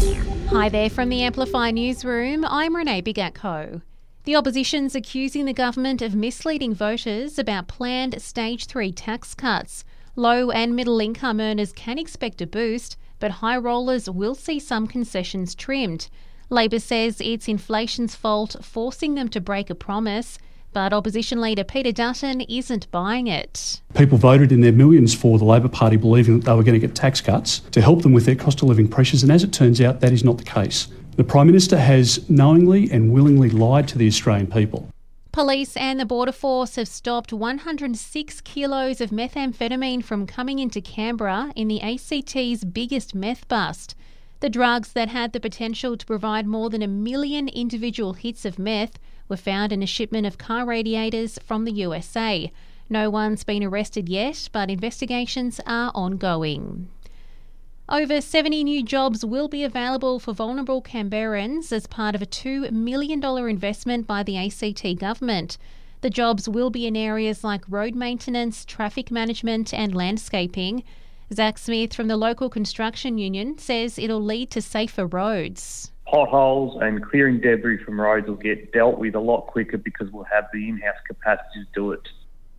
Hi there from the Amplify Newsroom. I'm Renee Bigatko. The opposition's accusing the government of misleading voters about planned stage 3 tax cuts. Low and middle income earners can expect a boost, but high rollers will see some concessions trimmed. Labor says it's inflation's fault, forcing them to break a promise. But opposition leader Peter Dutton isn't buying it. People voted in their millions for the Labor Party, believing that they were going to get tax cuts to help them with their cost of living pressures, and as it turns out, that is not the case. The Prime Minister has knowingly and willingly lied to the Australian people. Police and the Border Force have stopped 106 kilos of methamphetamine from coming into Canberra in the ACT's biggest meth bust. The drugs that had the potential to provide more than a million individual hits of meth were found in a shipment of car radiators from the USA. No one's been arrested yet, but investigations are ongoing. Over 70 new jobs will be available for vulnerable Canberrans as part of a $2 million investment by the ACT government. The jobs will be in areas like road maintenance, traffic management, and landscaping. Zach Smith from the local construction union says it'll lead to safer roads. Potholes and clearing debris from roads will get dealt with a lot quicker because we'll have the in house capacity to do it.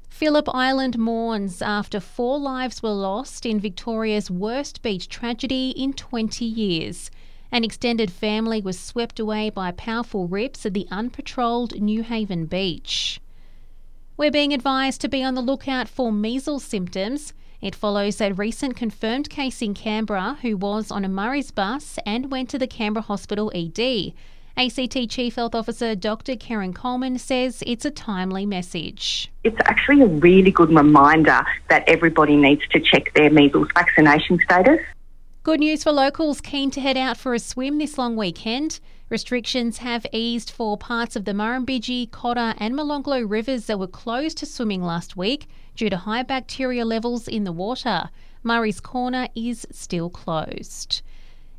Phillip Island mourns after four lives were lost in Victoria's worst beach tragedy in 20 years. An extended family was swept away by powerful rips at the unpatrolled Newhaven beach. We're being advised to be on the lookout for measles symptoms. It follows a recent confirmed case in Canberra who was on a Murray's bus and went to the Canberra Hospital ED. ACT Chief Health Officer Dr. Kerryn Coleman says it's a timely message. It's actually a really good reminder that everybody needs to check their measles vaccination status. Good news for locals keen to head out for a swim this long weekend. Restrictions have eased for parts of the Murrumbidgee, Cotter, and Molonglo rivers that were closed to swimming last week due to high bacteria levels in the water. Murray's Corner is still closed.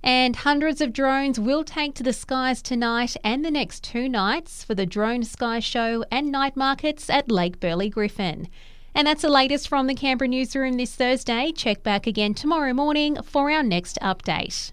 And hundreds of drones will take to the skies tonight and the next two nights for the Drone Sky Show and night markets at Lake Burley Griffin. And that's the latest from the Canberra newsroom this Thursday. Check back again tomorrow morning for our next update.